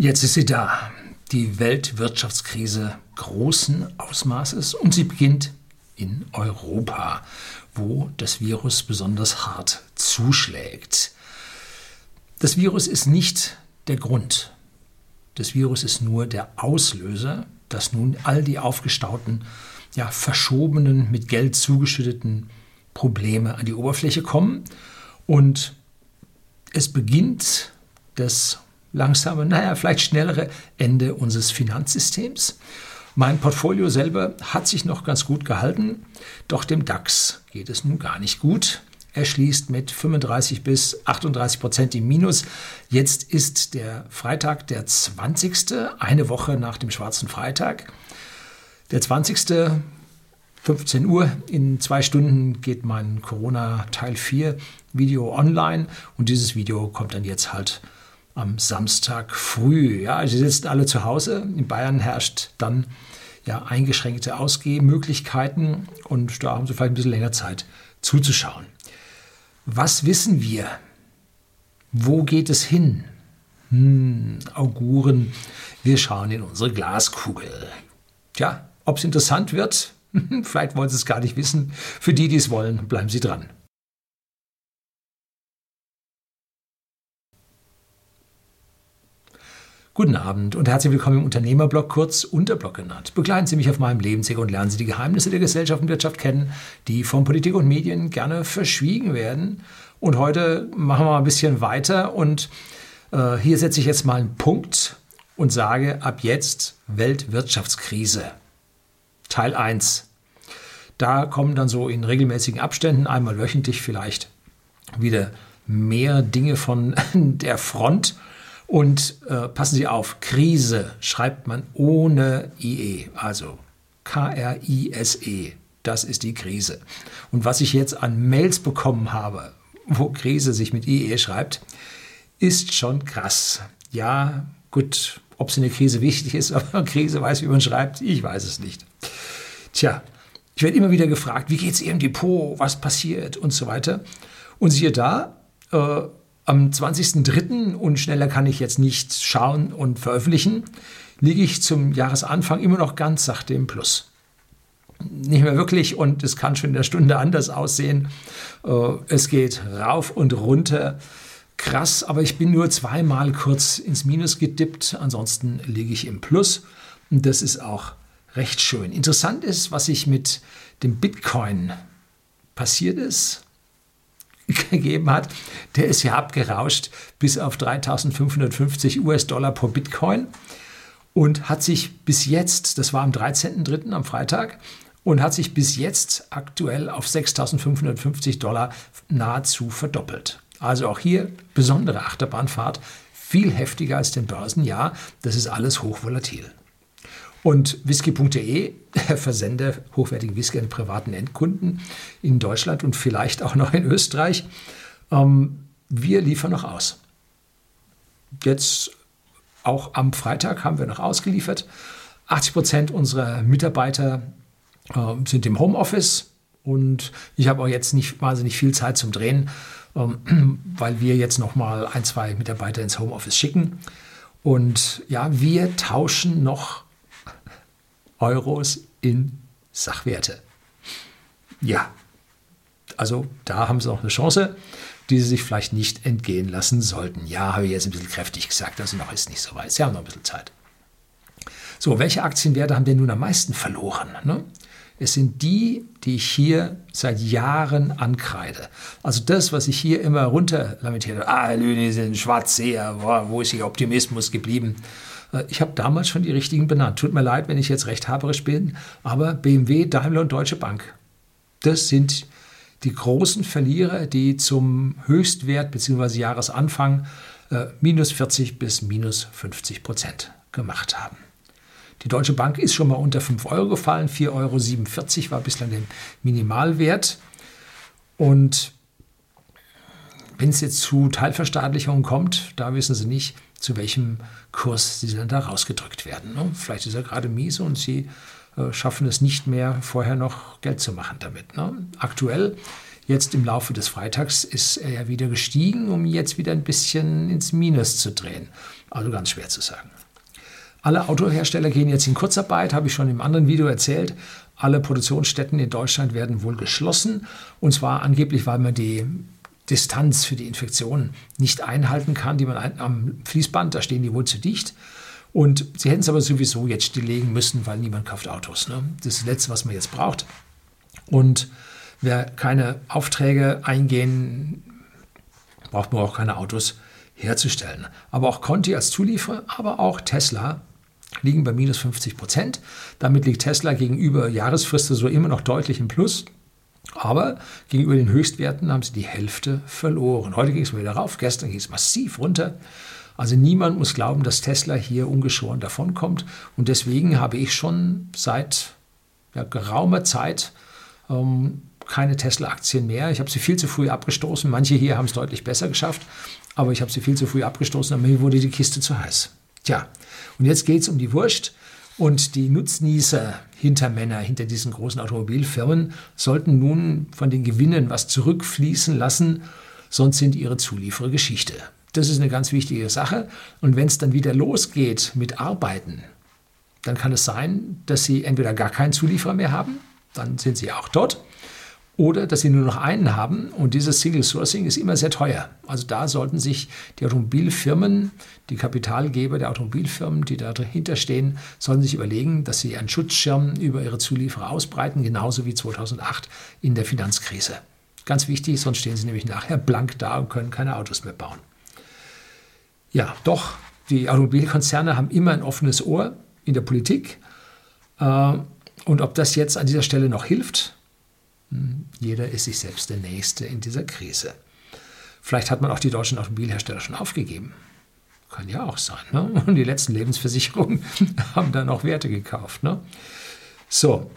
Jetzt ist sie da, die Weltwirtschaftskrise großen Ausmaßes und sie beginnt in Europa, wo das Virus besonders hart zuschlägt. Das Virus ist nicht der Grund. Das Virus ist nur der Auslöser, dass nun all die aufgestauten, ja, verschobenen, mit Geld zugeschütteten Probleme an die Oberfläche kommen. Und es beginnt das langsame, naja, vielleicht schnellere Ende unseres Finanzsystems. Mein Portfolio selber hat sich noch ganz gut gehalten, doch dem DAX geht es nun gar nicht gut. Er schließt mit 35 bis 38 Prozent im Minus. Jetzt ist der Freitag der 20. eine Woche nach dem schwarzen Freitag. Der 20. 15 Uhr. In zwei Stunden geht mein Corona Teil 4 Video online und dieses Video kommt dann jetzt halt am Samstag früh. Ja, also sie sitzen alle zu Hause. In Bayern herrscht dann ja eingeschränkte Ausgehmöglichkeiten und da haben sie vielleicht ein bisschen länger Zeit zuzuschauen. Was wissen wir? Wo geht es hin? Hm, Auguren, wir schauen in unsere Glaskugel. Tja, ob es interessant wird, vielleicht wollen Sie es gar nicht wissen. Für die, die es wollen, bleiben Sie dran. Guten Abend und herzlich willkommen im Unternehmerblog, kurz Unterblog genannt. Begleiten Sie mich auf meinem Lebensweg und lernen Sie die Geheimnisse der Gesellschaft und Wirtschaft kennen, die von Politik und Medien gerne verschwiegen werden. Und heute machen wir mal ein bisschen weiter und äh, hier setze ich jetzt mal einen Punkt und sage ab jetzt Weltwirtschaftskrise. Teil 1. Da kommen dann so in regelmäßigen Abständen, einmal wöchentlich vielleicht, wieder mehr Dinge von der Front und äh, passen Sie auf, Krise schreibt man ohne IE, also K-R-I-S-E. Das ist die Krise. Und was ich jetzt an Mails bekommen habe, wo Krise sich mit IE schreibt, ist schon krass. Ja, gut, ob es in der Krise wichtig ist, aber Krise weiß, wie man schreibt, ich weiß es nicht. Tja, ich werde immer wieder gefragt, wie geht es Ihrem Depot, was passiert und so weiter. Und siehe da, äh, am 20.03. und schneller kann ich jetzt nicht schauen und veröffentlichen, liege ich zum Jahresanfang immer noch ganz sachte im Plus. Nicht mehr wirklich und es kann schon in der Stunde anders aussehen. Äh, es geht rauf und runter. Krass, aber ich bin nur zweimal kurz ins Minus gedippt. Ansonsten liege ich im Plus. Und das ist auch recht schön. Interessant ist, was sich mit dem Bitcoin passiert ist gegeben hat, der ist ja abgerauscht bis auf 3550 US-Dollar pro Bitcoin und hat sich bis jetzt, das war am 13.03. am Freitag, und hat sich bis jetzt aktuell auf 6.550 Dollar nahezu verdoppelt. Also auch hier besondere Achterbahnfahrt, viel heftiger als den Börsen. Ja, das ist alles hochvolatil. Und whisky.de, der Versender hochwertigen Whisky an privaten Endkunden in Deutschland und vielleicht auch noch in Österreich, ähm, wir liefern noch aus. Jetzt auch am Freitag haben wir noch ausgeliefert. 80 Prozent unserer Mitarbeiter äh, sind im Homeoffice und ich habe auch jetzt nicht wahnsinnig viel Zeit zum Drehen, ähm, weil wir jetzt noch mal ein, zwei Mitarbeiter ins Homeoffice schicken. Und ja, wir tauschen noch Euros in Sachwerte. Ja, also da haben sie auch eine Chance, die sie sich vielleicht nicht entgehen lassen sollten. Ja, habe ich jetzt ein bisschen kräftig gesagt, also noch ist nicht so weit. Sie haben noch ein bisschen Zeit. So, welche Aktienwerte haben denn nun am meisten verloren? Ne? Es sind die, die ich hier seit Jahren ankreide. Also das, was ich hier immer runter lamentiere. Ah, Lüne sind Schwarzseher, wo ist Ihr Optimismus geblieben? Äh, ich habe damals schon die richtigen benannt. Tut mir leid, wenn ich jetzt recht haberisch bin, aber BMW, Daimler und Deutsche Bank, das sind die großen Verlierer, die zum Höchstwert bzw. Jahresanfang äh, minus 40 bis minus 50 Prozent gemacht haben. Die Deutsche Bank ist schon mal unter 5 Euro gefallen, 4,47 Euro war bislang der Minimalwert. Und wenn es jetzt zu Teilverstaatlichungen kommt, da wissen Sie nicht, zu welchem Kurs sie dann da rausgedrückt werden. Ne? Vielleicht ist er gerade miese und sie äh, schaffen es nicht mehr, vorher noch Geld zu machen damit. Ne? Aktuell Jetzt im Laufe des Freitags ist er ja wieder gestiegen, um jetzt wieder ein bisschen ins Minus zu drehen. Also ganz schwer zu sagen. Alle Autohersteller gehen jetzt in Kurzarbeit, habe ich schon im anderen Video erzählt. Alle Produktionsstätten in Deutschland werden wohl geschlossen. Und zwar angeblich, weil man die Distanz für die Infektion nicht einhalten kann, die man am Fließband, da stehen die wohl zu dicht. Und sie hätten es aber sowieso jetzt stilllegen müssen, weil niemand kauft Autos. Ne? Das ist das Letzte, was man jetzt braucht. Und wer keine Aufträge eingehen, braucht man auch keine Autos herzustellen. Aber auch Conti als Zulieferer, aber auch Tesla liegen bei minus 50 Prozent. Damit liegt Tesla gegenüber Jahresfriste so immer noch deutlich im Plus. Aber gegenüber den Höchstwerten haben sie die Hälfte verloren. Heute ging es wieder rauf, gestern ging es massiv runter. Also niemand muss glauben, dass Tesla hier ungeschoren davonkommt. Und deswegen habe ich schon seit ja, geraumer Zeit ähm, keine Tesla-Aktien mehr. Ich habe sie viel zu früh abgestoßen. Manche hier haben es deutlich besser geschafft, aber ich habe sie viel zu früh abgestoßen und mir wurde die Kiste zu heiß. Tja, und jetzt geht es um die Wurst. Und die Nutznießer, Hintermänner hinter diesen großen Automobilfirmen sollten nun von den Gewinnen was zurückfließen lassen, sonst sind ihre Zulieferer Geschichte. Das ist eine ganz wichtige Sache. Und wenn es dann wieder losgeht mit Arbeiten, dann kann es sein, dass sie entweder gar keinen Zulieferer mehr haben, dann sind sie auch dort, oder dass sie nur noch einen haben und dieses Single Sourcing ist immer sehr teuer. Also da sollten sich die Automobilfirmen, die Kapitalgeber der Automobilfirmen, die dahinter stehen, sollten sich überlegen, dass sie einen Schutzschirm über ihre Zulieferer ausbreiten, genauso wie 2008 in der Finanzkrise. Ganz wichtig, sonst stehen sie nämlich nachher blank da und können keine Autos mehr bauen. Ja, doch, die Automobilkonzerne haben immer ein offenes Ohr in der Politik. Äh, und ob das jetzt an dieser Stelle noch hilft, jeder ist sich selbst der Nächste in dieser Krise. Vielleicht hat man auch die deutschen Automobilhersteller schon aufgegeben. Kann ja auch sein. Ne? Und die letzten Lebensversicherungen haben dann auch Werte gekauft. Ne? So,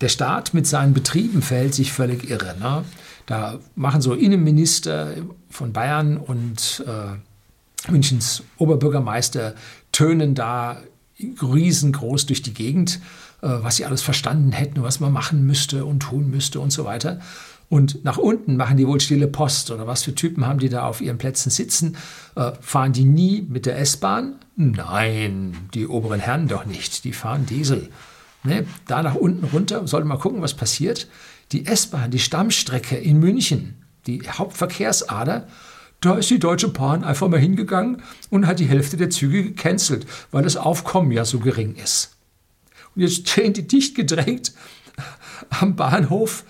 der Staat mit seinen Betrieben verhält sich völlig irre. Ne? Da machen so Innenminister von Bayern und äh, Münchens Oberbürgermeister tönen da riesengroß durch die Gegend was sie alles verstanden hätten, was man machen müsste und tun müsste und so weiter. Und nach unten machen die wohl stille Post oder was für Typen haben die da auf ihren Plätzen sitzen? Äh, fahren die nie mit der S-Bahn? Nein, die oberen Herren doch nicht. Die fahren Diesel. Ne? Da nach unten runter, sollte mal gucken, was passiert. Die S-Bahn, die Stammstrecke in München, die Hauptverkehrsader, da ist die Deutsche Bahn einfach mal hingegangen und hat die Hälfte der Züge gecancelt, weil das Aufkommen ja so gering ist. Jetzt stehen die dicht gedrängt am Bahnhof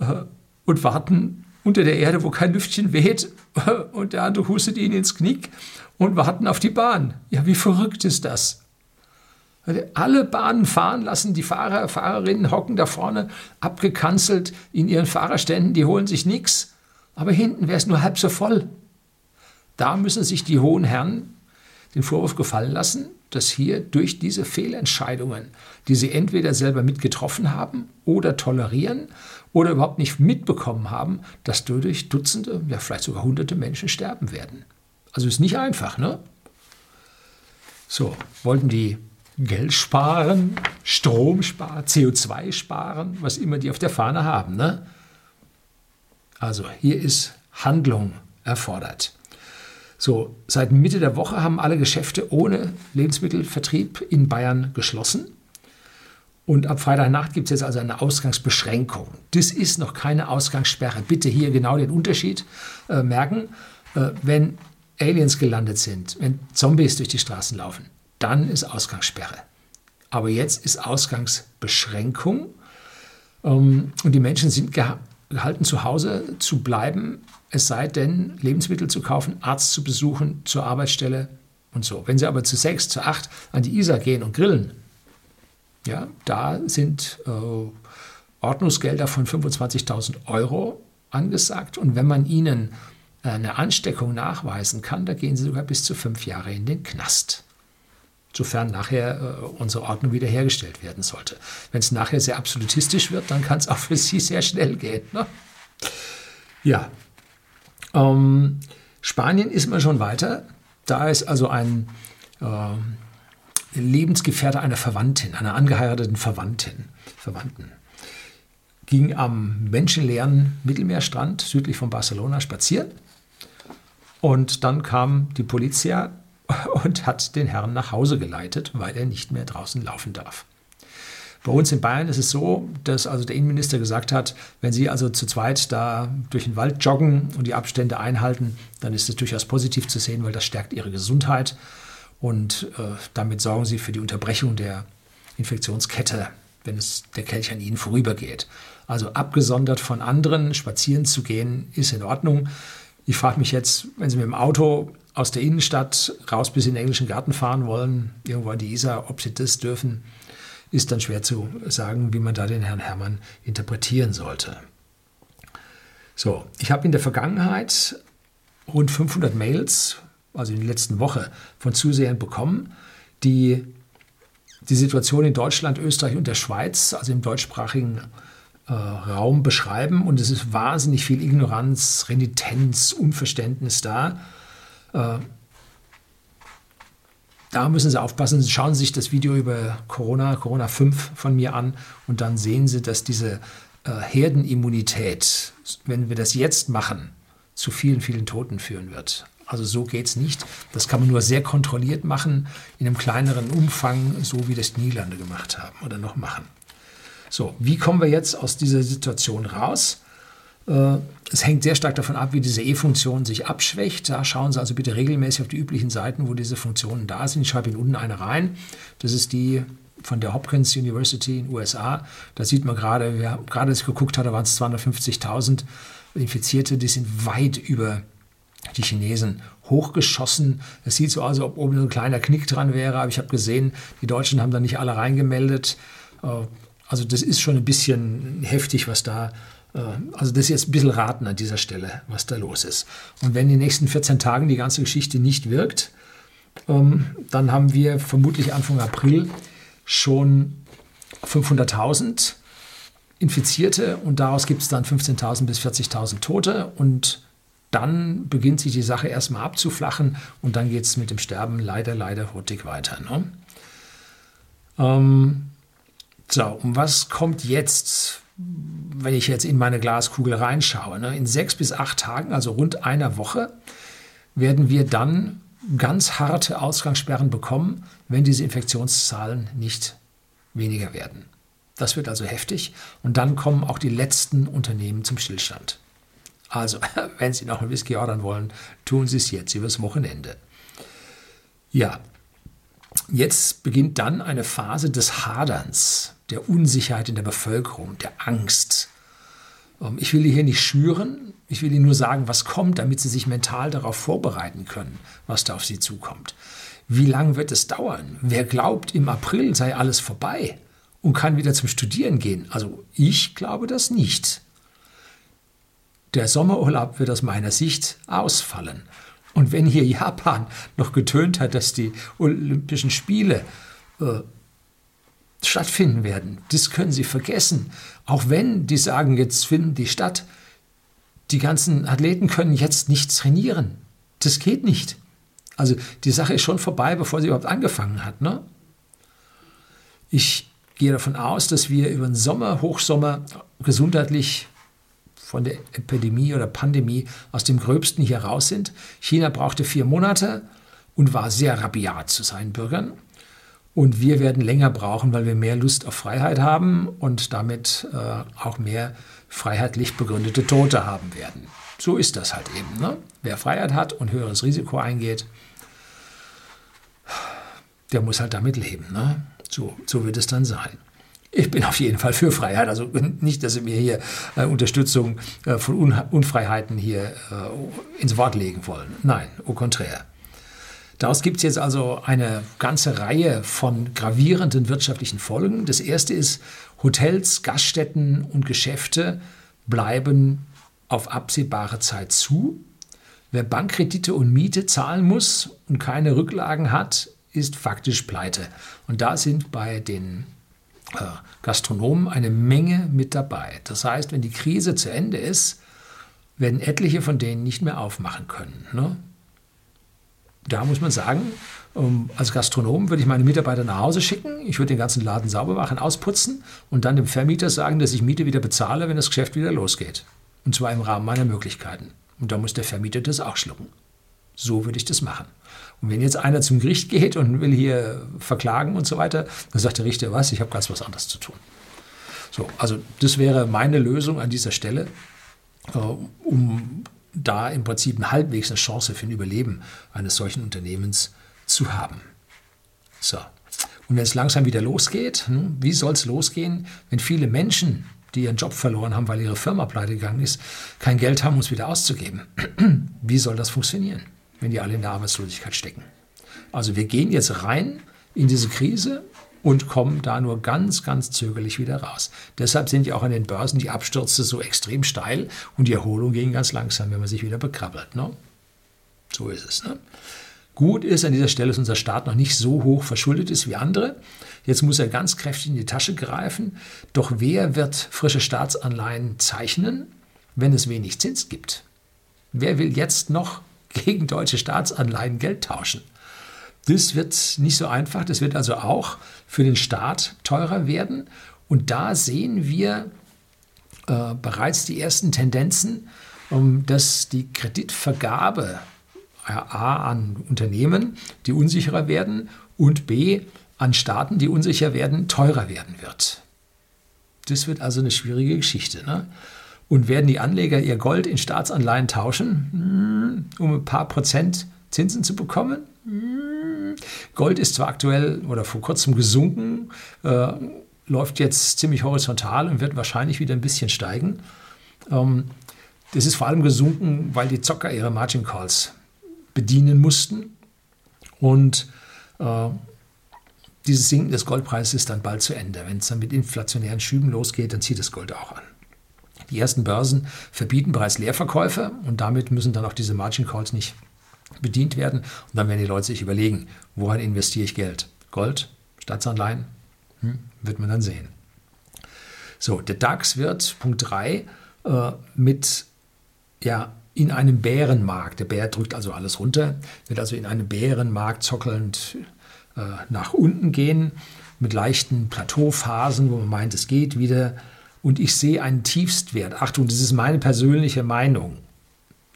äh, und warten unter der Erde, wo kein Lüftchen weht, und der andere hustet ihnen ins Knick und warten auf die Bahn. Ja, wie verrückt ist das? Alle Bahnen fahren lassen, die Fahrer, Fahrerinnen hocken da vorne abgekanzelt in ihren Fahrerständen, die holen sich nichts. Aber hinten wäre es nur halb so voll. Da müssen sich die hohen Herren den Vorwurf gefallen lassen, dass hier durch diese Fehlentscheidungen, die sie entweder selber mitgetroffen haben oder tolerieren oder überhaupt nicht mitbekommen haben, dass dadurch Dutzende, ja vielleicht sogar Hunderte Menschen sterben werden. Also ist nicht einfach, ne? So, wollten die Geld sparen, Strom sparen, CO2 sparen, was immer die auf der Fahne haben, ne? Also hier ist Handlung erfordert. So, seit Mitte der Woche haben alle Geschäfte ohne Lebensmittelvertrieb in Bayern geschlossen. Und ab Freitagnacht gibt es jetzt also eine Ausgangsbeschränkung. Das ist noch keine Ausgangssperre. Bitte hier genau den Unterschied äh, merken. Äh, wenn Aliens gelandet sind, wenn Zombies durch die Straßen laufen, dann ist Ausgangssperre. Aber jetzt ist Ausgangsbeschränkung. Ähm, und die Menschen sind gehalten, zu Hause zu bleiben, es sei denn, Lebensmittel zu kaufen, Arzt zu besuchen, zur Arbeitsstelle und so. Wenn Sie aber zu sechs, zu acht an die Isar gehen und grillen, ja, da sind äh, Ordnungsgelder von 25.000 Euro angesagt. Und wenn man ihnen äh, eine Ansteckung nachweisen kann, da gehen sie sogar bis zu fünf Jahre in den Knast. Sofern nachher äh, unsere Ordnung wiederhergestellt werden sollte. Wenn es nachher sehr absolutistisch wird, dann kann es auch für Sie sehr schnell gehen. Ne? Ja, ähm, Spanien ist man schon weiter. Da ist also ein äh, Lebensgefährte einer Verwandtin, einer angeheirateten Verwandtin, Verwandten, ging am menschenleeren Mittelmeerstrand südlich von Barcelona spazieren. Und dann kam die Polizei und hat den Herrn nach Hause geleitet, weil er nicht mehr draußen laufen darf. Bei uns in Bayern ist es so, dass also der Innenminister gesagt hat, wenn Sie also zu zweit da durch den Wald joggen und die Abstände einhalten, dann ist es durchaus positiv zu sehen, weil das stärkt Ihre Gesundheit und äh, damit sorgen Sie für die Unterbrechung der Infektionskette, wenn es der Kelch an Ihnen vorübergeht. Also abgesondert von anderen spazieren zu gehen, ist in Ordnung. Ich frage mich jetzt, wenn Sie mit dem Auto aus der Innenstadt raus bis in den englischen Garten fahren wollen, irgendwo an die Isar, ob Sie das dürfen, ist dann schwer zu sagen, wie man da den Herrn Herrmann interpretieren sollte. So, ich habe in der Vergangenheit rund 500 Mails, also in der letzten Woche, von Zusehern bekommen, die die Situation in Deutschland, Österreich und der Schweiz, also im deutschsprachigen äh, Raum beschreiben. Und es ist wahnsinnig viel Ignoranz, Renitenz, Unverständnis da. Äh, da müssen Sie aufpassen. Schauen Sie sich das Video über Corona, Corona 5 von mir an und dann sehen Sie, dass diese äh, Herdenimmunität, wenn wir das jetzt machen, zu vielen, vielen Toten führen wird. Also so geht es nicht. Das kann man nur sehr kontrolliert machen, in einem kleineren Umfang, so wie das Niederlande gemacht haben oder noch machen. So, wie kommen wir jetzt aus dieser Situation raus? Äh, es hängt sehr stark davon ab, wie diese E-Funktion sich abschwächt. Da schauen Sie also bitte regelmäßig auf die üblichen Seiten, wo diese Funktionen da sind. Ich schreibe Ihnen unten eine rein. Das ist die von der Hopkins University in den USA. Da sieht man gerade, wer gerade es geguckt hat, da waren es 250.000 Infizierte, die sind weit über die Chinesen hochgeschossen. Es sieht so aus, als ob oben ein kleiner Knick dran wäre, aber ich habe gesehen, die Deutschen haben da nicht alle reingemeldet. Äh, also das ist schon ein bisschen heftig, was da also das ist jetzt ein bisschen raten an dieser Stelle, was da los ist. Und wenn in den nächsten 14 Tagen die ganze Geschichte nicht wirkt, ähm, dann haben wir vermutlich Anfang April schon 500.000 Infizierte und daraus gibt es dann 15.000 bis 40.000 Tote und dann beginnt sich die Sache erstmal abzuflachen und dann geht es mit dem Sterben leider, leider hurtig weiter. Ne? Ähm, so, und was kommt jetzt? Wenn ich jetzt in meine Glaskugel reinschaue, ne, in sechs bis acht Tagen, also rund einer Woche, werden wir dann ganz harte Ausgangssperren bekommen, wenn diese Infektionszahlen nicht weniger werden. Das wird also heftig und dann kommen auch die letzten Unternehmen zum Stillstand. Also, wenn Sie noch einen Whisky ordern wollen, tun Sie es jetzt übers Wochenende. Ja, jetzt beginnt dann eine Phase des Haderns der Unsicherheit in der Bevölkerung, der Angst. Ähm, ich will die hier nicht schüren, ich will Ihnen nur sagen, was kommt, damit Sie sich mental darauf vorbereiten können, was da auf Sie zukommt. Wie lange wird es dauern? Wer glaubt, im April sei alles vorbei und kann wieder zum Studieren gehen? Also ich glaube das nicht. Der Sommerurlaub wird aus meiner Sicht ausfallen. Und wenn hier Japan noch getönt hat, dass die Olympischen Spiele äh, stattfinden werden. Das können Sie vergessen. Auch wenn die sagen, jetzt finden die statt. Die ganzen Athleten können jetzt nicht trainieren. Das geht nicht. Also die Sache ist schon vorbei, bevor sie überhaupt angefangen hat. Ne? Ich gehe davon aus, dass wir über den Sommer, Hochsommer gesundheitlich von der Epidemie oder Pandemie aus dem Gröbsten hier raus sind. China brauchte vier Monate und war sehr rabiat zu seinen Bürgern. Und wir werden länger brauchen, weil wir mehr Lust auf Freiheit haben und damit äh, auch mehr freiheitlich begründete Tote haben werden. So ist das halt eben. Ne? Wer Freiheit hat und höheres Risiko eingeht, der muss halt damit leben. Ne? So, so wird es dann sein. Ich bin auf jeden Fall für Freiheit. Also nicht, dass Sie mir hier äh, Unterstützung äh, von Un Unfreiheiten hier äh, ins Wort legen wollen. Nein, au contraire. Daraus gibt es jetzt also eine ganze Reihe von gravierenden wirtschaftlichen Folgen. Das erste ist, Hotels, Gaststätten und Geschäfte bleiben auf absehbare Zeit zu. Wer Bankkredite und Miete zahlen muss und keine Rücklagen hat, ist faktisch pleite. Und da sind bei den äh, Gastronomen eine Menge mit dabei. Das heißt, wenn die Krise zu Ende ist, werden etliche von denen nicht mehr aufmachen können. Ne? Da muss man sagen, Ähm, als Gastronom würde ich meine Mitarbeiter nach Hause schicken, ich würde den ganzen Laden sauber machen, ausputzen und dann dem Vermieter sagen, dass ich Miete wieder bezahle, wenn das Geschäft wieder losgeht. Und zwar im Rahmen meiner Möglichkeiten. Und da muss der Vermieter das auch schlucken. So würde ich das machen. Und wenn jetzt einer zum Gericht geht und will hier verklagen und so weiter, dann sagt der Richter, was, ich habe ganz was anderes zu tun. So, also das wäre meine Lösung an dieser Stelle, äh, um da im Prinzip eine halbwegs eine Chance für ein Überleben eines solchen Unternehmens zu haben. So. Und wenn es langsam wieder losgeht, hm, wie soll es losgehen, wenn viele Menschen, die ihren Job verloren haben, weil ihre Firma pleite gegangen ist, kein Geld haben, um es wieder auszugeben? Wie soll das funktionieren, wenn die alle in der Arbeitslosigkeit stecken? Also wir gehen jetzt rein in diese Krise und kommen da nur ganz, ganz zögerlich wieder raus. Deshalb sind ja auch an den Börsen die Abstürze so extrem steil und die Erholung ging ganz langsam, wenn man sich wieder bekrabbelt. Ne? So ist es. Ne? Gut ist an dieser Stelle, dass unser Staat noch nicht so hoch verschuldet ist wie andere. Jetzt muss er ganz kräftig in die Tasche greifen. Doch wer wird frische Staatsanleihen zeichnen, wenn es wenig Zins gibt? Wer will jetzt noch gegen deutsche Staatsanleihen Geld tauschen? Das wird nicht so einfach. Das wird also auch für den Staat teurer werden. Und da sehen wir äh, bereits die ersten Tendenzen, um, dass die Kreditvergabe A an Unternehmen, die unsicherer werden und B an Staaten, die unsicher werden, teurer werden wird. Das wird also eine schwierige Geschichte. Ne? Und werden die Anleger ihr Gold in Staatsanleihen tauschen, hm, um ein paar Prozent Zinsen zu bekommen? Hm. Gold ist zwar aktuell oder vor kurzem gesunken, äh, läuft jetzt ziemlich horizontal und wird wahrscheinlich wieder ein bisschen steigen. Ähm, das ist vor allem gesunken, weil die Zocker ihre Margin Calls bedienen mussten. Und äh, dieses Sinken des Goldpreises ist dann bald zu Ende. Wenn es dann mit inflationären Schüben losgeht, dann zieht das Gold auch an. Die ersten Börsen verbieten bereits Leerverkäufe und damit müssen dann auch diese Margin Calls nicht bedient werden. Und dann werden die Leute sich überlegen, woran investiere ich Geld? Gold, Staatsanleihen? Hm, wird man dann sehen. So, der DAX wird, Punkt 3, äh, mit ja, in einem Bärenmarkt, der Bär drückt also alles runter, wird also in einem Bärenmarkt zockelnd äh, nach unten gehen, mit leichten Plateauphasen, wo man meint, es geht wieder. Und ich sehe einen Tiefstwert. Achtung, das ist meine persönliche Meinung.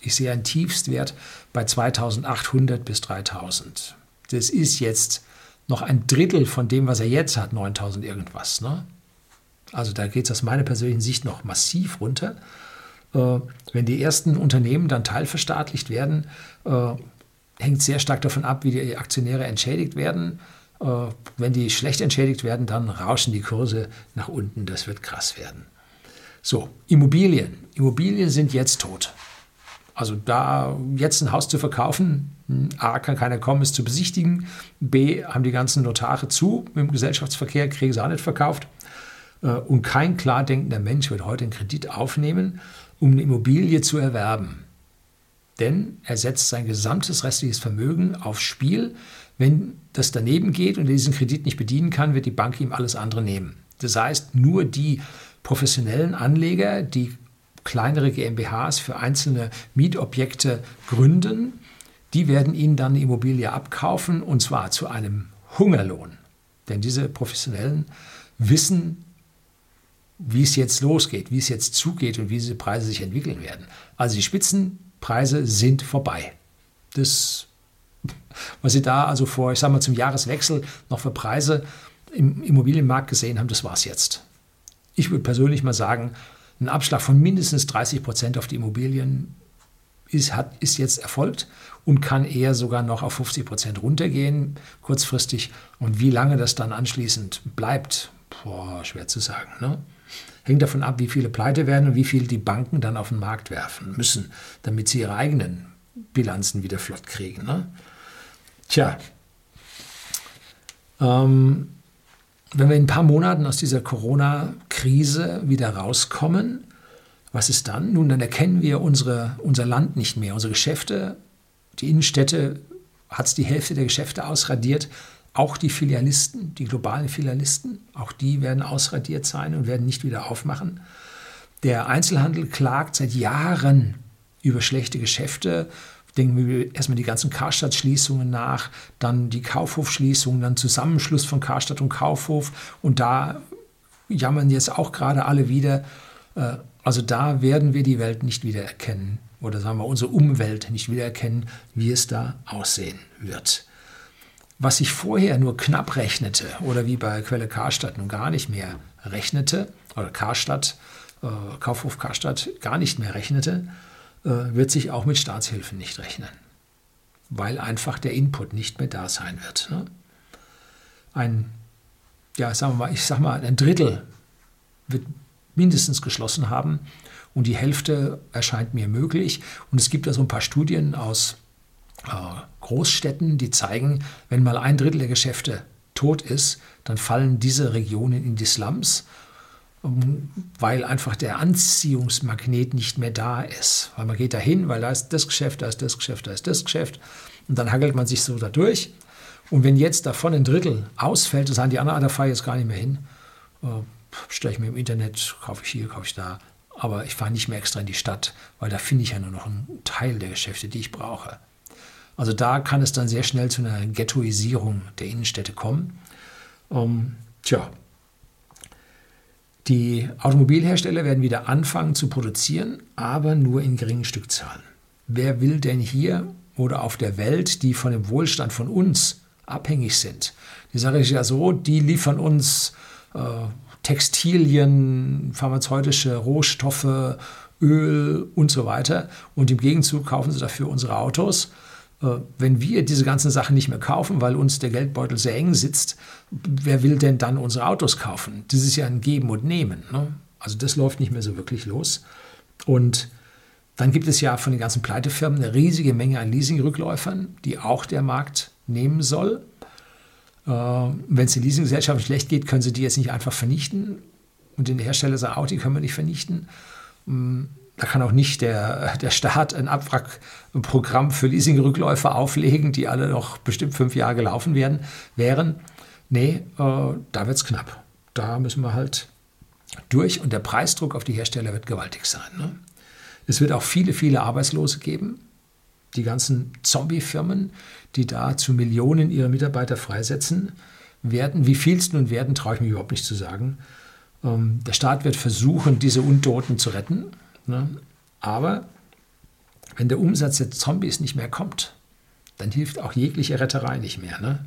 Ich sehe einen Tiefstwert bei 2800 bis 3000. Das ist jetzt noch ein Drittel von dem, was er jetzt hat, 9000 irgendwas. Ne? Also da geht es aus meiner persönlichen Sicht noch massiv runter. Äh, wenn die ersten Unternehmen dann teilverstaatlicht werden, äh, hängt sehr stark davon ab, wie die Aktionäre entschädigt werden. Äh, wenn die schlecht entschädigt werden, dann rauschen die Kurse nach unten. Das wird krass werden. So, Immobilien. Immobilien sind jetzt tot. Also da jetzt ein Haus zu verkaufen, hm, A, kann keiner kommen, es zu besichtigen. B, haben die ganzen Notare zu. Dem Gesellschaftsverkehr kriegen sie auch nicht verkauft. Und kein klar denkender Mensch wird heute einen Kredit aufnehmen um eine Immobilie zu erwerben. Denn er setzt sein gesamtes restliches Vermögen aufs Spiel. Wenn das daneben geht und er diesen Kredit nicht bedienen kann, wird die Bank ihm alles andere nehmen. Das heißt, nur die professionellen Anleger, die kleinere GmbHs für einzelne Mietobjekte gründen, die werden ihnen dann eine Immobilie abkaufen und zwar zu einem Hungerlohn. Denn diese Professionellen wissen, wie es jetzt losgeht, wie es jetzt zugeht und wie diese Preise sich entwickeln werden. Also die Spitzenpreise sind vorbei. Das, was Sie da also vor, ich sage mal, zum Jahreswechsel noch für Preise im Immobilienmarkt gesehen haben, das war es jetzt. Ich würde persönlich mal sagen, ein Abschlag von mindestens 30 Prozent auf die Immobilien ist, hat, ist jetzt erfolgt und kann eher sogar noch auf 50 Prozent runtergehen, kurzfristig. Und wie lange das dann anschließend bleibt, boah, schwer zu sagen. Ne? Hängt davon ab, wie viele pleite werden und wie viel die Banken dann auf den Markt werfen müssen, damit sie ihre eigenen Bilanzen wieder flott kriegen. Ne? Tja, ähm, wenn wir in ein paar Monaten aus dieser Corona-Krise wieder rauskommen, was ist dann? Nun, dann erkennen wir unsere, unser Land nicht mehr, unsere Geschäfte, die Innenstädte hat es die Hälfte der Geschäfte ausradiert. Auch die Filialisten, die globalen Filialisten, auch die werden ausradiert sein und werden nicht wieder aufmachen. Der Einzelhandel klagt seit Jahren über schlechte Geschäfte. Denken wir erstmal die ganzen Karstadt-Schließungen nach, dann die Kaufhof-Schließungen, dann Zusammenschluss von Karstadt und Kaufhof. Und da jammern jetzt auch gerade alle wieder. Äh, also da werden wir die Welt nicht wiedererkennen oder sagen wir unsere Umwelt nicht wiedererkennen, wie es da aussehen wird. Was ich vorher nur knapp rechnete oder wie bei Quelle Karstadt nun gar nicht mehr rechnete, oder Karstadt, äh, Kaufhof Karstadt gar nicht mehr rechnete, äh, wird sich auch mit Staatshilfen nicht rechnen, weil einfach der Input nicht mehr da sein wird. Ne? Ein, ja, sagen wir mal, ich sag mal, ein Drittel wird mindestens geschlossen haben und die Hälfte erscheint mir möglich. Und es gibt da so ein paar Studien aus äh, Großstädten, die zeigen, wenn mal ein Drittel der Geschäfte tot ist, dann fallen diese Regionen in die Slums, ähm, weil einfach der Anziehungsmagnet nicht mehr da ist. Weil man geht da hin, weil da ist das Geschäft, da ist das Geschäft, da ist das Geschäft. Und dann hagelt man sich so da durch. Und wenn jetzt davon ein Drittel ausfällt, das sagen die anderen, ah, da fahre ich jetzt gar nicht mehr hin, äh, stelle ich mir im Internet, kaufe ich hier, kaufe ich da. Aber ich fahre nicht mehr extra in die Stadt, weil da finde ich ja nur noch einen Teil der Geschäfte, die ich brauche. Also da kann es dann sehr schnell zu einer Ghettoisierung der Innenstädte kommen. Ähm, tja, die Automobilhersteller werden wieder anfangen zu produzieren, aber nur in geringen Stückzahlen. Wer will denn hier oder auf der Welt, die von dem Wohlstand von uns abhängig sind? Die Sache ist ja so, die liefern uns äh, Textilien, pharmazeutische Rohstoffe, Öl und so weiter. Und im Gegenzug kaufen sie dafür unsere Autos. Äh, wenn wir diese ganzen Sachen nicht mehr kaufen, weil uns der Geldbeutel sehr eng sitzt, wer will denn dann unsere Autos kaufen? Das ist ja ein Geben und Nehmen. Ne? Also das läuft nicht mehr so wirklich los. Und dann gibt es ja von den ganzen Pleitefirmen eine riesige Menge an Leasingrückläufern, die auch der Markt nehmen soll. Äh, wenn es den Leasinggesellschaften schlecht geht, können sie die jetzt nicht einfach vernichten. Und den Hersteller sagen auch, die können wir nicht vernichten. Mm, da kann auch nicht der, der Staat ein Abwrackprogramm für Leasingrückläufer auflegen, die alle noch bestimmt fünf Jahre gelaufen werden, wären. Nee, äh, da wird es knapp. Da müssen wir halt durch und der Preisdruck auf die Hersteller wird gewaltig sein. Ne? Es wird auch viele, viele Arbeitslose geben die ganzen Zombie-Firmen, die da zu Millionen ihre Mitarbeiter freisetzen werden. Wie viel es nun werden, traue ich mich überhaupt nicht zu sagen. Ähm, der Staat wird versuchen, diese Untoten zu retten. Ne? Aber wenn der Umsatz der Zombies nicht mehr kommt, dann hilft auch jegliche Retterei nicht mehr. Ne?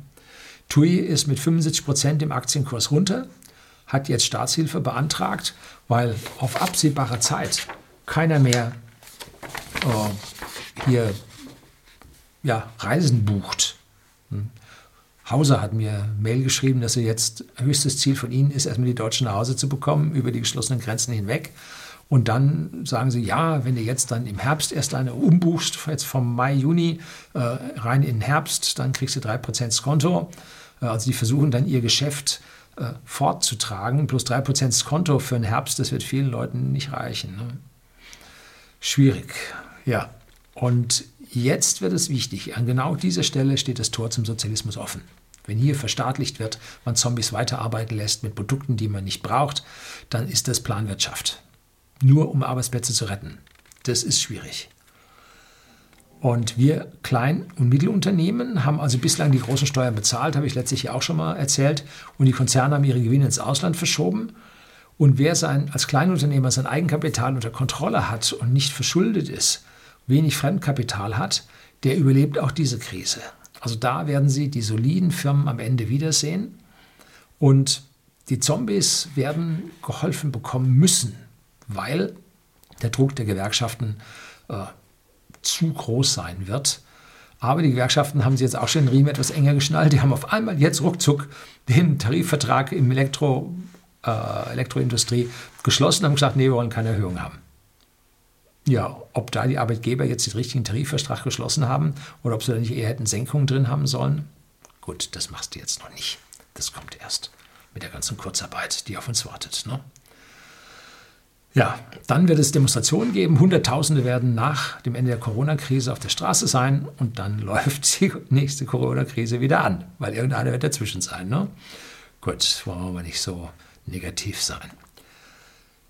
TUI ist mit 75 Prozent im Aktienkurs runter, hat jetzt Staatshilfe beantragt, weil auf absehbare Zeit keiner mehr äh, hier ja, Reisen bucht. Hm. Hauser hat mir Mail geschrieben, dass er jetzt höchstes Ziel von Ihnen ist, erstmal die Deutschen nach Hause zu bekommen, über die geschlossenen Grenzen hinweg. Und dann sagen sie, ja, wenn du jetzt dann im Herbst erst eine umbuchst, jetzt vom Mai, Juni äh, rein in den Herbst, dann kriegst du 3% Konto. Äh, also die versuchen dann ihr Geschäft äh, fortzutragen. Plus 3% Konto für den Herbst, das wird vielen Leuten nicht reichen. Ne? Schwierig, ja. Und Jetzt wird es wichtig. An genau dieser Stelle steht das Tor zum Sozialismus offen. Wenn hier verstaatlicht wird, man Zombies weiterarbeiten lässt mit Produkten, die man nicht braucht, dann ist das Planwirtschaft. Nur um Arbeitsplätze zu retten. Das ist schwierig. Und wir Klein- und Mittelunternehmen haben also bislang die großen Steuern bezahlt, habe ich letztlich ja auch schon mal erzählt. Und die Konzerne haben ihre Gewinne ins Ausland verschoben. Und wer sein, als Kleinunternehmer sein Eigenkapital unter Kontrolle hat und nicht verschuldet ist, wenig Fremdkapital hat, der überlebt auch diese Krise. Also da werden Sie die soliden Firmen am Ende wiedersehen und die Zombies werden geholfen bekommen müssen, weil der Druck der Gewerkschaften äh, zu groß sein wird. Aber die Gewerkschaften haben sie jetzt auch schon den Riemen etwas enger geschnallt. Die haben auf einmal jetzt ruckzuck den Tarifvertrag im Elektro, äh, Elektroindustrie geschlossen und haben gesagt, nee, wir wollen keine Erhöhung haben. Ja, ob da die Arbeitgeber jetzt den richtigen Tarifvertrag geschlossen haben oder ob sie da nicht eher hätten Senkungen drin haben sollen, gut, das machst du jetzt noch nicht. Das kommt erst mit der ganzen Kurzarbeit, die auf uns wartet. Ne? Ja, dann wird es Demonstrationen geben. Hunderttausende werden nach dem Ende der Corona-Krise auf der Straße sein und dann läuft die nächste Corona-Krise wieder an, weil irgendeiner wird dazwischen sein. Ne? Gut, wollen wir mal nicht so negativ sein.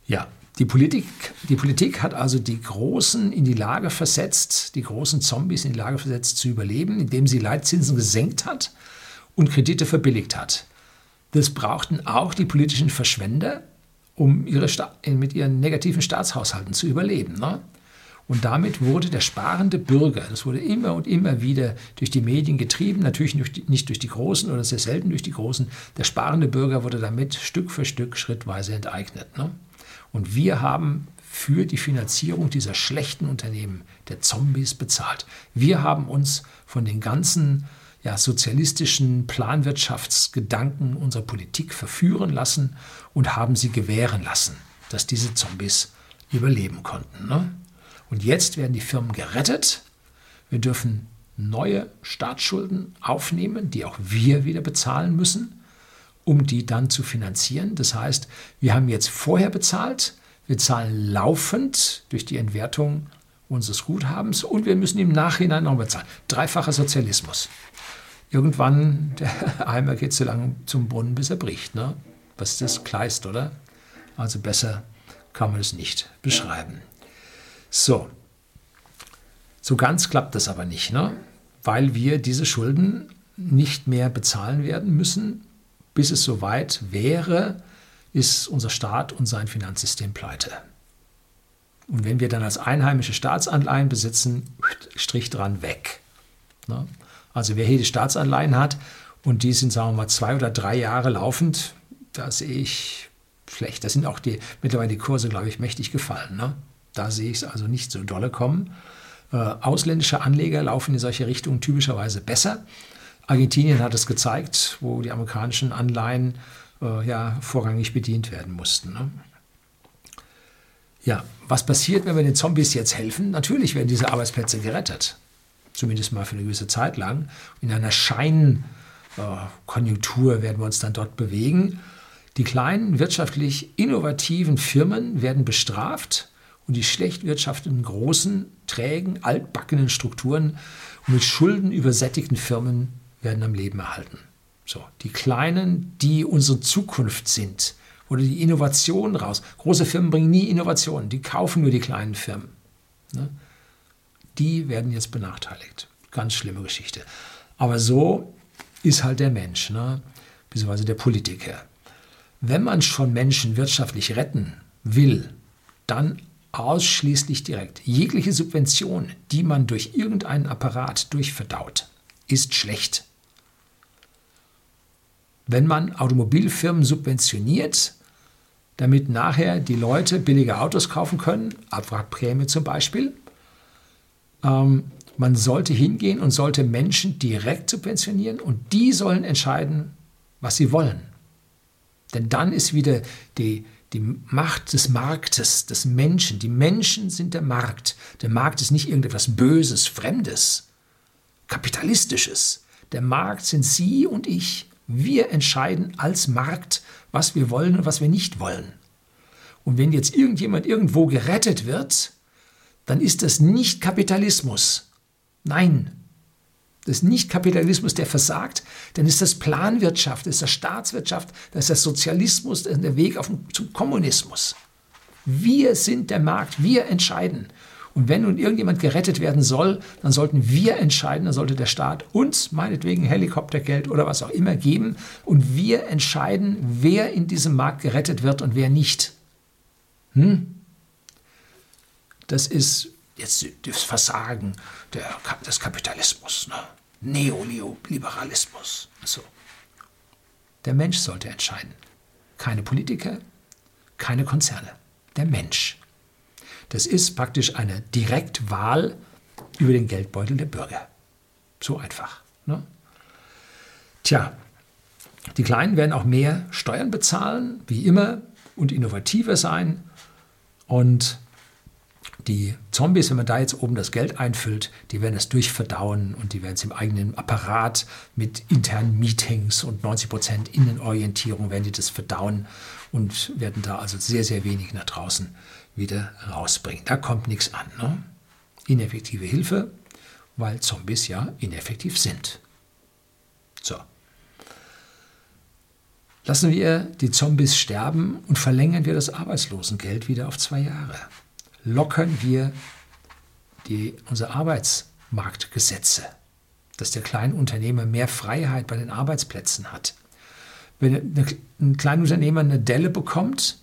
Ja, Die Politik, die Politik hat also die Großen in die Lage versetzt, die großen Zombies in die Lage versetzt zu überleben, indem sie Leitzinsen gesenkt hat und Kredite verbilligt hat. Das brauchten auch die politischen Verschwender, um ihre mit ihren negativen Staatshaushalten zu überleben. Ne? Und damit wurde der sparende Bürger, das wurde immer und immer wieder durch die Medien getrieben, natürlich nicht durch die Großen oder sehr selten durch die Großen, der sparende Bürger wurde damit Stück für Stück schrittweise enteignet. Ne? Und wir haben für die Finanzierung dieser schlechten Unternehmen, der Zombies, bezahlt. Wir haben uns von den ganzen ja, sozialistischen Planwirtschaftsgedanken unserer Politik verführen lassen und haben sie gewähren lassen, dass diese Zombies überleben konnten. Ne? Und jetzt werden die Firmen gerettet. Wir dürfen neue Staatsschulden aufnehmen, die auch wir wieder bezahlen müssen um die dann zu finanzieren. Das heißt, wir haben jetzt vorher bezahlt, wir zahlen laufend durch die Entwertung unseres Guthabens und wir müssen im Nachhinein noch bezahlen. Dreifacher Sozialismus. Irgendwann, der Eimer geht so lange zum Brunnen, bis er bricht. Ne? Was das? Kleist, oder? Also besser kann man es nicht beschreiben. So, so ganz klappt das aber nicht, ne? weil wir diese Schulden nicht mehr bezahlen werden müssen, bis es soweit wäre, ist unser Staat und sein Finanzsystem pleite. Und wenn wir dann als einheimische Staatsanleihen besitzen, Strich dran weg. Ne? Also wer hier die Staatsanleihen hat und die sind, sagen wir mal, zwei oder drei Jahre laufend, da sehe ich schlecht. Da sind auch die, mittlerweile die Kurse, glaube ich, mächtig gefallen. Ne? Da sehe ich es also nicht so dolle kommen. Äh, ausländische Anleger laufen in solche Richtungen typischerweise besser. Argentinien hat es gezeigt, wo die amerikanischen Anleihen äh, ja vorrangig bedient werden mussten. Ne? Ja, was passiert, wenn wir den Zombies jetzt helfen? Natürlich werden diese Arbeitsplätze gerettet. Zumindest mal für eine gewisse Zeit lang. In einer Scheinkonjunktur äh, werden wir uns dann dort bewegen. Die kleinen wirtschaftlich innovativen Firmen werden bestraft und die schlecht wirtschaftenden großen, trägen, altbackenen Strukturen mit Schulden übersättigten Firmen werden am Leben erhalten. So, die Kleinen, die unsere Zukunft sind, oder die Innovationen raus. Große Firmen bringen nie Innovationen, die kaufen nur die kleinen Firmen. Ne? Die werden jetzt benachteiligt. Ganz schlimme Geschichte. Aber so ist halt der Mensch, ne? beziehungsweise der Politiker. Wenn man schon Menschen wirtschaftlich retten will, dann ausschließlich direkt. Jegliche Subvention, die man durch irgendeinen Apparat durchverdaut, ist schlecht wenn man Automobilfirmen subventioniert, damit nachher die Leute billige Autos kaufen können, Abwrackprämie zum Beispiel. Ähm, man sollte hingehen und sollte Menschen direkt subventionieren und die sollen entscheiden, was sie wollen. Denn dann ist wieder die, die Macht des Marktes, des Menschen. Die Menschen sind der Markt. Der Markt ist nicht irgendetwas Böses, Fremdes, Kapitalistisches. Der Markt sind Sie und ich. Wir entscheiden als Markt, was wir wollen und was wir nicht wollen. Und wenn jetzt irgendjemand irgendwo gerettet wird, dann ist das nicht Kapitalismus. Nein, das ist nicht Kapitalismus, der versagt, dann ist das Planwirtschaft, das ist das Staatswirtschaft, das ist der Sozialismus, das ist der Weg auf, zum Kommunismus. Wir sind der Markt, wir entscheiden. Und wenn nun irgendjemand gerettet werden soll, dann sollten wir entscheiden, dann sollte der Staat uns meinetwegen Helikoptergeld oder was auch immer geben und wir entscheiden, wer in diesem Markt gerettet wird und wer nicht. Hm? Das ist jetzt das Versagen der, des Kapitalismus, ne? Neoliberalismus. So. Der Mensch sollte entscheiden. Keine Politiker, keine Konzerne. Der Mensch. Das ist praktisch eine Direktwahl über den Geldbeutel der Bürger. So einfach. Ne? Tja, die Kleinen werden auch mehr Steuern bezahlen, wie immer, und innovativer sein. Und die Zombies, wenn man da jetzt oben das Geld einfüllt, die werden es durchverdauen und die werden es im eigenen Apparat mit internen Meetings und 90% Innenorientierung werden die das verdauen und werden da also sehr, sehr wenig nach draußen wieder rausbringen. Da kommt nichts an. Ne? Ineffektive Hilfe, weil Zombies ja ineffektiv sind. So. Lassen wir die Zombies sterben und verlängern wir das Arbeitslosengeld wieder auf zwei Jahre. Lockern wir die, unsere Arbeitsmarktgesetze, dass der Kleinunternehmer mehr Freiheit bei den Arbeitsplätzen hat. Wenn ein Kleinunternehmer eine Delle bekommt,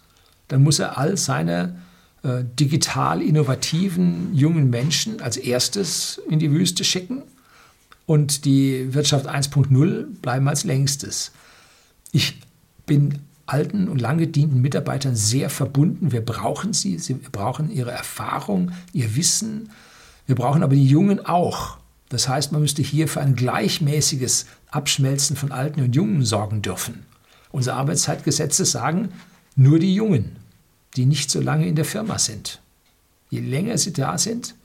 dann muss er all seine äh, digital innovativen jungen Menschen als erstes in die Wüste schicken und die Wirtschaft 1.0 bleiben als längstes. Ich bin alten und lange dienten Mitarbeitern sehr verbunden. Wir brauchen sie, sie wir brauchen ihre Erfahrung, ihr Wissen. Wir brauchen aber die Jungen auch. Das heißt, man müsste hier für ein gleichmäßiges Abschmelzen von Alten und Jungen sorgen dürfen. Unsere Arbeitszeitgesetze sagen, nur die Jungen, die nicht so lange in der Firma sind. Je länger sie da sind,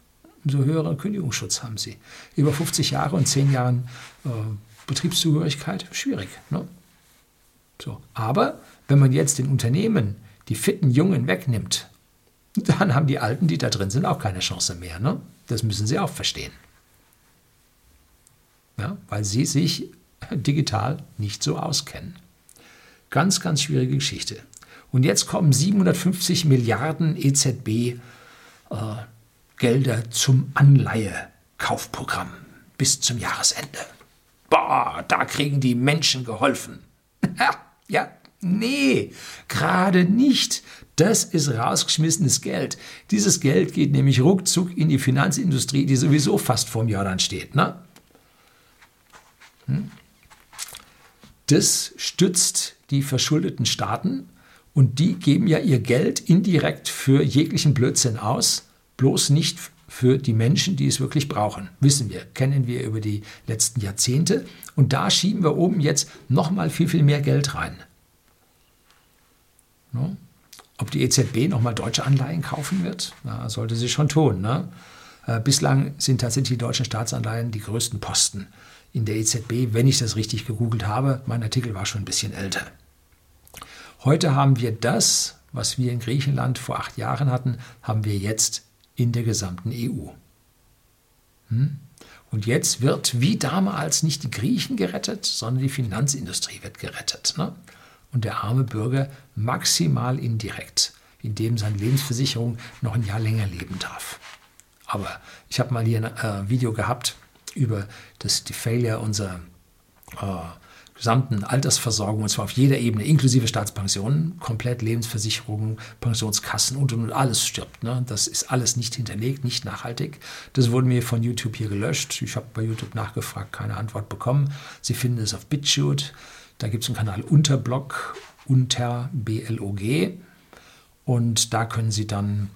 umso höheren Kündigungsschutz haben sie. Über 50 Jahre und 10 Jahren äh, Betriebszugehörigkeit, schwierig. Ne? So. Aber wenn man jetzt den Unternehmen die fitten Jungen wegnimmt, dann haben die Alten, die da drin sind, auch keine Chance mehr. Ne? Das müssen sie auch verstehen. Ja, weil sie sich digital nicht so auskennen. Ganz, ganz schwierige Geschichte. Und jetzt kommen 750 Milliarden EZB äh, zum Anleihekaufprogramm bis zum Jahresende. Boah, da kriegen die Menschen geholfen. ja, nee, gerade nicht. Das ist rausgeschmissenes Geld. Dieses Geld geht nämlich ruckzuck in die Finanzindustrie, die sowieso fast vorm Jordan steht. Ne? Hm? Das stützt die verschuldeten Staaten und die geben ja ihr Geld indirekt für jeglichen Blödsinn aus bloß nicht für die Menschen, die es wirklich brauchen. Wissen wir, kennen wir über die letzten Jahrzehnte. Und da schieben wir oben jetzt nochmal viel, viel mehr Geld rein. No? Ob die EZB nochmal deutsche Anleihen kaufen wird, na, sollte sie schon tun. Ne? Äh, bislang sind tatsächlich die deutschen Staatsanleihen die größten Posten in der EZB, wenn ich das richtig gegoogelt habe. Mein Artikel war schon ein bisschen älter. Heute haben wir das, was wir in Griechenland vor acht Jahren hatten, haben wir jetzt in der gesamten EU. Hm? Und jetzt wird wie damals nicht die Griechen gerettet, sondern die Finanzindustrie wird gerettet. Ne? Und der arme Bürger maximal indirekt, indem seine Lebensversicherung noch ein Jahr länger leben darf. Aber ich habe mal hier ein äh, Video gehabt über das, die Failure unserer äh, gesamten Altersversorgung, und zwar auf jeder Ebene, inklusive Staatspensionen, komplett Lebensversicherungen, Pensionskassen und, und, und alles stirbt. Ne? Das ist alles nicht hinterlegt, nicht nachhaltig. Das wurde mir von YouTube hier gelöscht. Ich habe bei YouTube nachgefragt, keine Antwort bekommen. Sie finden es auf BitChute. Da gibt es einen Kanal Unterblog, unter BLOG. Und da können Sie dann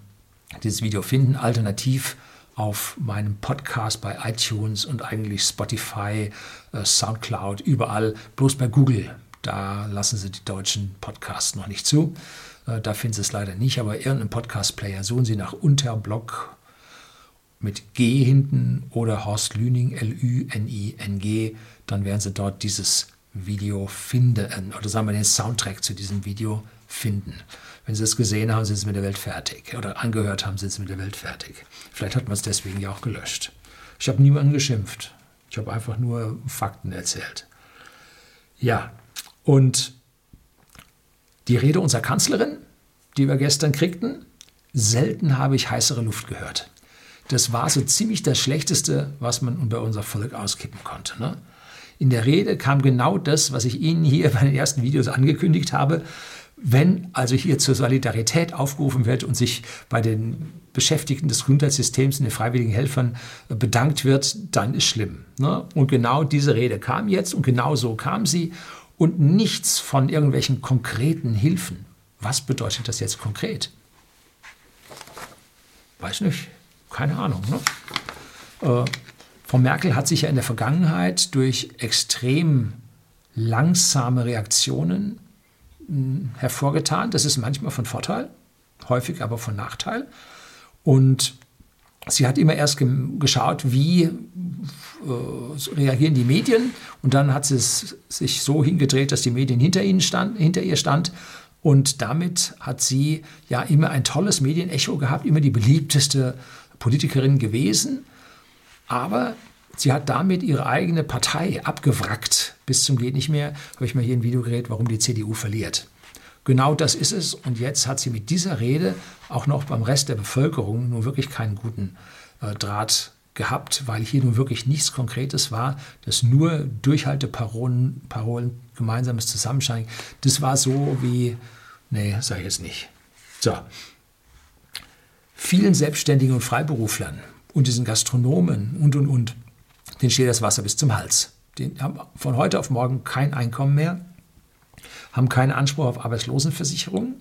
dieses Video finden. Alternativ auf meinem Podcast bei iTunes und eigentlich Spotify, äh, Soundcloud, überall, bloß bei Google. Da lassen sie die deutschen Podcasts noch nicht zu. Äh, da finden sie es leider nicht, aber irgendeinen Podcast-Player suchen sie nach Unterblog mit G hinten oder Horst Lüning, L-Ü-N-I-N-G. Dann werden sie dort dieses Video finden oder sagen wir den Soundtrack zu diesem Video finden. Wenn Sie es gesehen haben, sind Sie mit der Welt fertig. Oder angehört haben, sind Sie mit der Welt fertig. Vielleicht hat man es deswegen ja auch gelöscht. Ich habe niemanden geschimpft. Ich habe einfach nur Fakten erzählt. Ja, und die Rede unserer Kanzlerin, die wir gestern kriegten, selten habe ich heißere Luft gehört. Das war so ziemlich das Schlechteste, was man unter unser Volk auskippen konnte. Ne? In der Rede kam genau das, was ich Ihnen hier bei den ersten Videos angekündigt habe. Wenn also hier zur Solidarität aufgerufen wird und sich bei den Beschäftigten des Gesundheitssystems und den freiwilligen Helfern bedankt wird, dann ist schlimm. Ne? Und genau diese Rede kam jetzt und genau so kam sie und nichts von irgendwelchen konkreten Hilfen. Was bedeutet das jetzt konkret? Weiß nicht, keine Ahnung. Ne? Äh, Frau Merkel hat sich ja in der Vergangenheit durch extrem langsame Reaktionen hervorgetan. Das ist manchmal von Vorteil, häufig aber von Nachteil. Und sie hat immer erst geschaut, wie äh, reagieren die Medien. Und dann hat sie es sich so hingedreht, dass die Medien hinter, ihnen stand, hinter ihr stand. Und damit hat sie ja immer ein tolles Medienecho gehabt, immer die beliebteste Politikerin gewesen. Aber sie hat damit ihre eigene Partei abgewrackt. Bis zum geht nicht mehr, habe ich mal hier ein Video geredet, warum die CDU verliert. Genau das ist es. Und jetzt hat sie mit dieser Rede auch noch beim Rest der Bevölkerung nur wirklich keinen guten äh, Draht gehabt, weil hier nun wirklich nichts Konkretes war, dass nur Durchhalteparolen, Parolen, gemeinsames Zusammenschein, das war so wie, nee, sage ich jetzt nicht. So. Vielen Selbstständigen und Freiberuflern und diesen Gastronomen und, und, und, denen steht das Wasser bis zum Hals. Die haben von heute auf morgen kein Einkommen mehr, haben keinen Anspruch auf Arbeitslosenversicherung,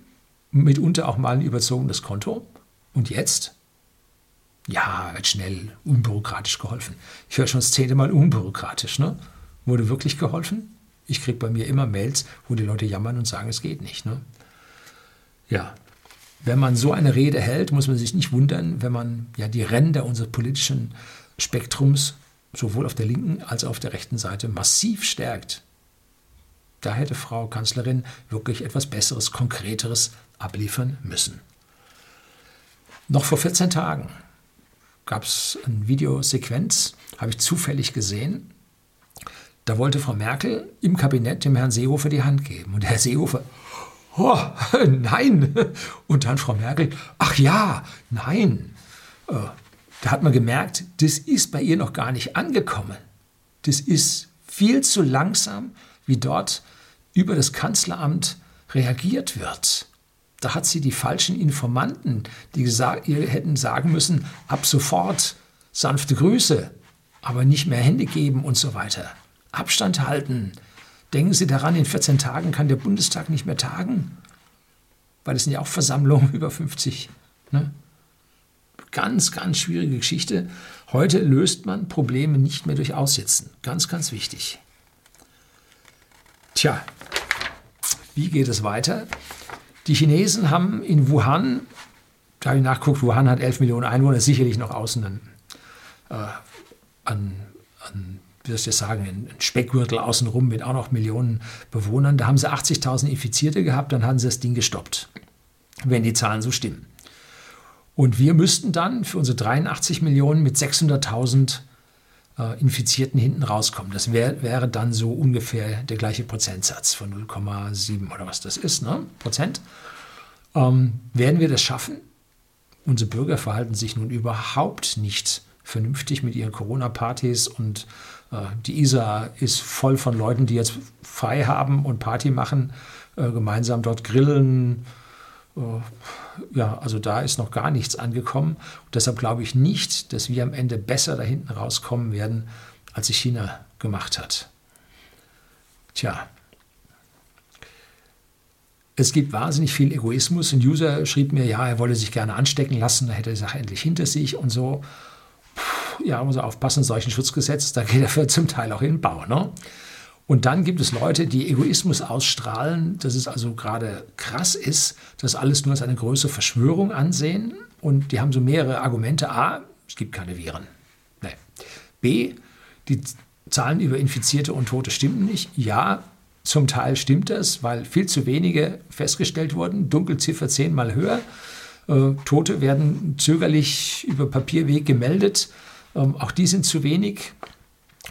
mitunter auch mal ein überzogenes Konto. Und jetzt? Ja, wird schnell, unbürokratisch geholfen. Ich höre schon das zehnte Mal unbürokratisch. Ne? Wurde wirklich geholfen? Ich kriege bei mir immer Mails, wo die Leute jammern und sagen, es geht nicht. Ne? Ja, wenn man so eine Rede hält, muss man sich nicht wundern, wenn man ja die Ränder unseres politischen Spektrums sowohl auf der linken als auch auf der rechten Seite massiv stärkt. Da hätte Frau Kanzlerin wirklich etwas Besseres, Konkreteres abliefern müssen. Noch vor 14 Tagen gab es eine Videosequenz, habe ich zufällig gesehen. Da wollte Frau Merkel im Kabinett dem Herrn Seehofer die Hand geben. Und Herr Seehofer, oh, nein. Und dann Frau Merkel, ach ja, nein. Da hat man gemerkt, das ist bei ihr noch gar nicht angekommen. Das ist viel zu langsam, wie dort über das Kanzleramt reagiert wird. Da hat sie die falschen Informanten, die gesagt, ihr hätten sagen müssen, ab sofort sanfte Grüße, aber nicht mehr Hände geben und so weiter. Abstand halten. Denken Sie daran, in 14 Tagen kann der Bundestag nicht mehr tagen, weil es sind ja auch Versammlungen über 50. Ne? Ganz, ganz schwierige Geschichte. Heute löst man Probleme nicht mehr durch Aussitzen. Ganz, ganz wichtig. Tja, wie geht es weiter? Die Chinesen haben in Wuhan, da habe ich nachgeguckt, Wuhan hat 11 Millionen Einwohner, sicherlich noch außen an, äh, an, an wie soll ich das sagen, ein Speckgürtel außenrum mit auch noch Millionen Bewohnern. Da haben sie 80.000 Infizierte gehabt, dann haben sie das Ding gestoppt, wenn die Zahlen so stimmen. Und wir müssten dann für unsere 83 Millionen mit 600.000 äh, Infizierten hinten rauskommen. Das wär, wäre dann so ungefähr der gleiche Prozentsatz von 0,7 oder was das ist, ne? Prozent. Ähm, werden wir das schaffen? Unsere Bürger verhalten sich nun überhaupt nicht vernünftig mit ihren Corona-Partys und äh, die ISA ist voll von Leuten, die jetzt frei haben und Party machen, äh, gemeinsam dort grillen, ja, also da ist noch gar nichts angekommen. Und deshalb glaube ich nicht, dass wir am Ende besser da hinten rauskommen werden, als sich China gemacht hat. Tja. Es gibt wahnsinnig viel Egoismus. Ein User schrieb mir, ja, er wolle sich gerne anstecken lassen, da hätte er die Sache endlich hinter sich und so. Puh, ja, muss er aufpassen, solchen Schutzgesetz, da geht er für zum Teil auch in den Bau. Ne? Und dann gibt es Leute, die Egoismus ausstrahlen, dass es also gerade krass ist, dass alles nur als eine größere Verschwörung ansehen. Und die haben so mehrere Argumente. A, es gibt keine Viren. Nee. B, die Zahlen über Infizierte und Tote stimmen nicht. Ja, zum Teil stimmt das, weil viel zu wenige festgestellt wurden. Dunkelziffer zehnmal höher. Äh, Tote werden zögerlich über Papierweg gemeldet. Ähm, auch die sind zu wenig.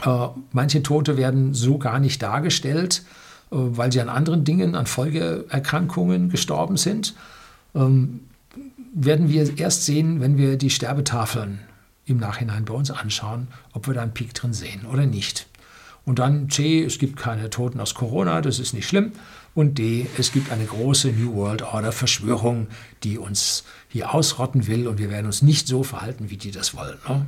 Äh, manche Tote werden so gar nicht dargestellt, äh, weil sie an anderen Dingen, an Folgeerkrankungen gestorben sind. Ähm, werden wir erst sehen, wenn wir die Sterbetafeln im Nachhinein bei uns anschauen, ob wir da einen Peak drin sehen oder nicht. Und dann C, es gibt keine Toten aus Corona, das ist nicht schlimm. Und D, es gibt eine große New World Order Verschwörung, die uns hier ausrotten will und wir werden uns nicht so verhalten, wie die das wollen. Ne?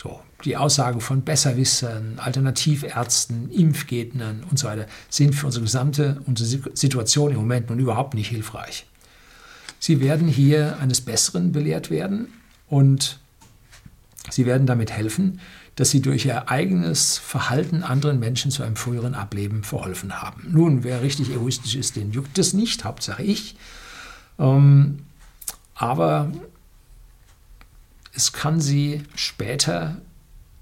So, die Aussagen von Besserwissern, Alternativärzten, Impfgegnern und so weiter sind für unsere gesamte unsere Situation im Moment nun überhaupt nicht hilfreich. Sie werden hier eines Besseren belehrt werden und sie werden damit helfen, dass sie durch ihr eigenes Verhalten anderen Menschen zu einem früheren Ableben verholfen haben. Nun, wer richtig egoistisch ist, den juckt es nicht, Hauptsache ich. Ähm, aber es kann sie später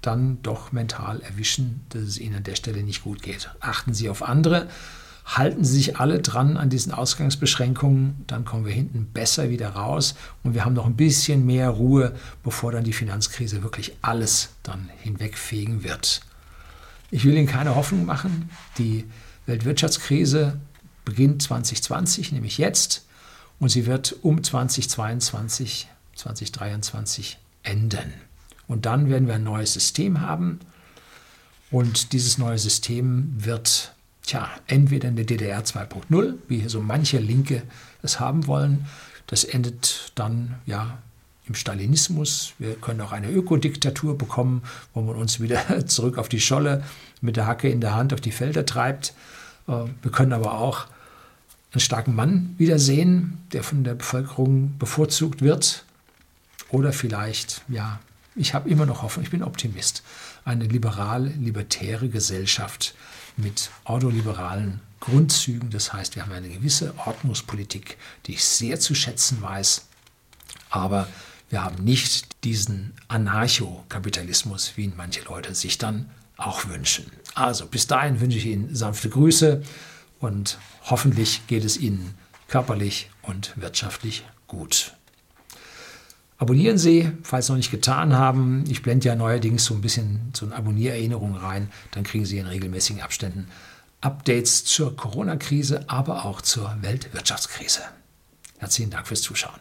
dann doch mental erwischen, dass es ihnen an der Stelle nicht gut geht. Achten Sie auf andere, halten Sie sich alle dran an diesen Ausgangsbeschränkungen, dann kommen wir hinten besser wieder raus und wir haben noch ein bisschen mehr Ruhe, bevor dann die Finanzkrise wirklich alles dann hinwegfegen wird. Ich will Ihnen keine Hoffnung machen. Die Weltwirtschaftskrise beginnt 2020, nämlich jetzt, und sie wird um 2022, 2023 enden. Und dann werden wir ein neues System haben. Und dieses neue System wird, tja, entweder eine DDR 2.0, wie hier so manche Linke es haben wollen. Das endet dann, ja, im Stalinismus. Wir können auch eine Ökodiktatur bekommen, wo man uns wieder zurück auf die Scholle mit der Hacke in der Hand auf die Felder treibt. Äh, wir können aber auch einen starken Mann wiedersehen, der von der Bevölkerung bevorzugt wird. Oder vielleicht, ja, ich habe immer noch Hoffnung, ich bin Optimist. Eine liberal-libertäre Gesellschaft mit ordoliberalen Grundzügen. Das heißt, wir haben eine gewisse Ordnungspolitik, die ich sehr zu schätzen weiß. Aber wir haben nicht diesen Anarchokapitalismus, wie ihn manche Leute sich dann auch wünschen. Also bis dahin wünsche ich Ihnen sanfte Grüße und hoffentlich geht es Ihnen körperlich und wirtschaftlich gut. Abonnieren Sie, falls Sie noch nicht getan haben. Ich blende ja neuerdings so ein bisschen so eine Abonniererinnerung rein. Dann kriegen Sie in regelmäßigen Abständen Updates zur Corona-Krise, aber auch zur Weltwirtschaftskrise. Herzlichen Dank fürs Zuschauen.